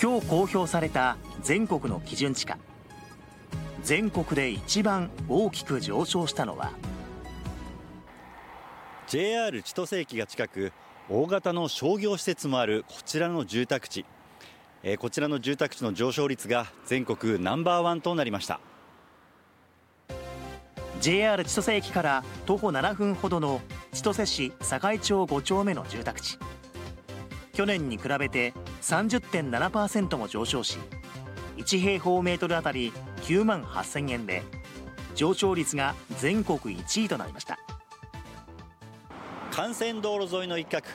今日公表された全国の基準地価。全国で一番大きく上昇したのは JR 千歳駅が近く大型の商業施設もあるこちらの住宅地。こちらの住宅地の上昇率が全国ナンバーワンとなりました。JR 千歳駅から徒歩7分ほどの千歳市堺町5丁目の住宅地。去年に比べて30.7%も上昇し1平方メートルあたり9万8000円で上昇率が全国1位となりました。幹線道路沿いの一角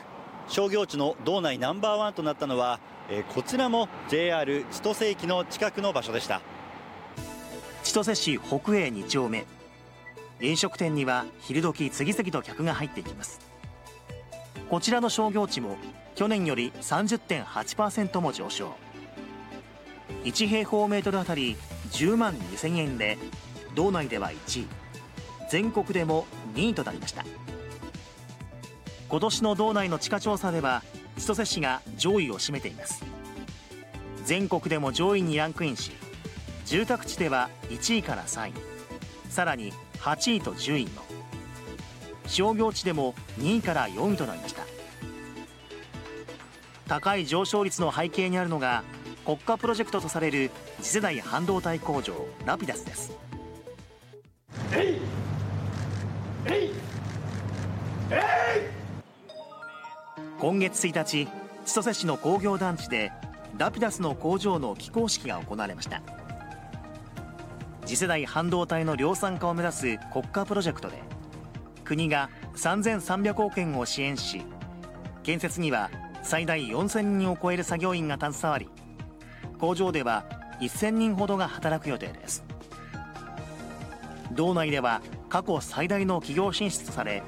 商業地の道内ナンバーワンとなったのは、えこちらも JR 千歳駅の近くの場所でした。千歳市北栄2丁目。飲食店には昼時次々と客が入っていきます。こちらの商業地も去年より30.8%も上昇。1平方メートルあたり10万2000円で道内では1位全国でも2位となりました。今年の道内の地価調査では千歳市が上位を占めています。全国でも上位にランクインし住宅地では1位から3位さらに8位と10位も商業地でも2位から4位となりました。高い上昇率の背景にあるのが国家プロジェクトとされる次世代半導体工場ラピダスです。今月1日千歳市の工業団地でラピダスの工場の起工式が行われました。次世代半導体の量産化を目指す国家プロジェクトで国が3300億円を支援し建設には最大4000人を超える作業員が携わり工場では1000人ほどが働く予定です。道内では過去最大の企業進出とされ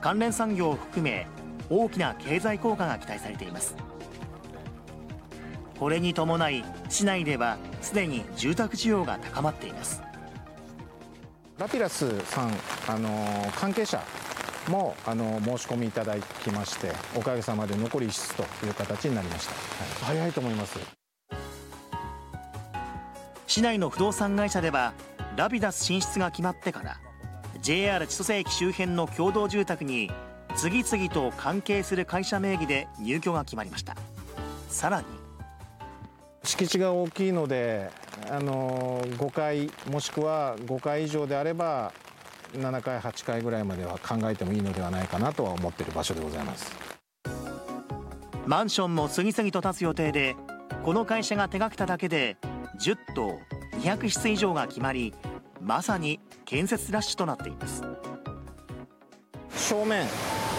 関連産業を含め大きな経済効果が期待されています。これに伴い市内ではすでに住宅需要が高まっています。ラピラスさん、あの関係者もあの申し込みいただきましておかげさまで残り1室という形になりました、はい、早いと思います。市内の不動産会社ではラピダス進出が決まってから JR 千歳駅周辺の共同住宅に次々と関係する会社名義で入居が決まりました。さらに敷地が大きいのであの5階もしくは5階以上であれば7階8階ぐらいまでは考えてもいいのではないかなとは思っている場所でございます。マンションも次々と建つ予定でこの会社が手がけただけで10棟200室以上が決まりまさに建設ラッシュとなっています。正面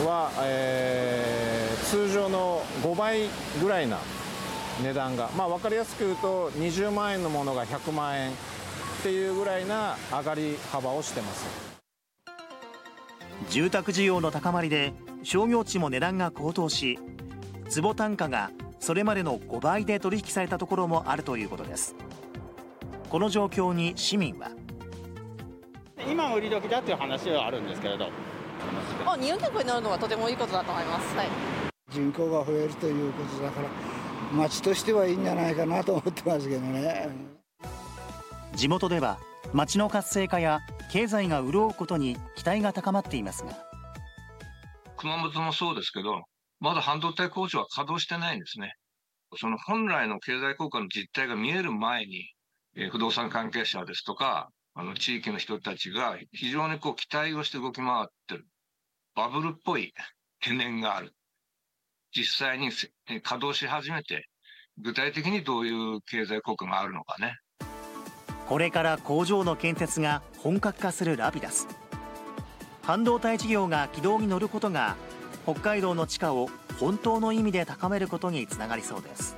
は、えー、通常の5倍ぐらいな値段が、まあ、分かりやすく言うと20万円のものが100万円っていうぐらいな上がり幅をしてます住宅需要の高まりで商業地も値段が高騰し坪単価がそれまでの5倍で取引されたところもあるということです。この状況に市民は。今売り時だっていう話はあるんですけれど。あ入居客になるのはとてもいいことだと思います、はい、人口が増えるということだから町としてはいいんじゃないかなと思ってますけどね。地元では町の活性化や経済が潤うことに期待が高まっていますが。熊本もそうですけどまだ半導体工場は稼働してないんですね。その本来の経済効果の実態が見える前に、えー、不動産関係者ですとかあの地域の人たちが非常にこう期待をして動き回ってる。バブルっぽい懸念がある。実際に稼働し始めて、具体的にどういう経済効果があるのかね。これから工場の建設が本格化するラピダス。半導体事業が軌道に乗ることが、北海道の地価を本当の意味で高めることにつながりそうです。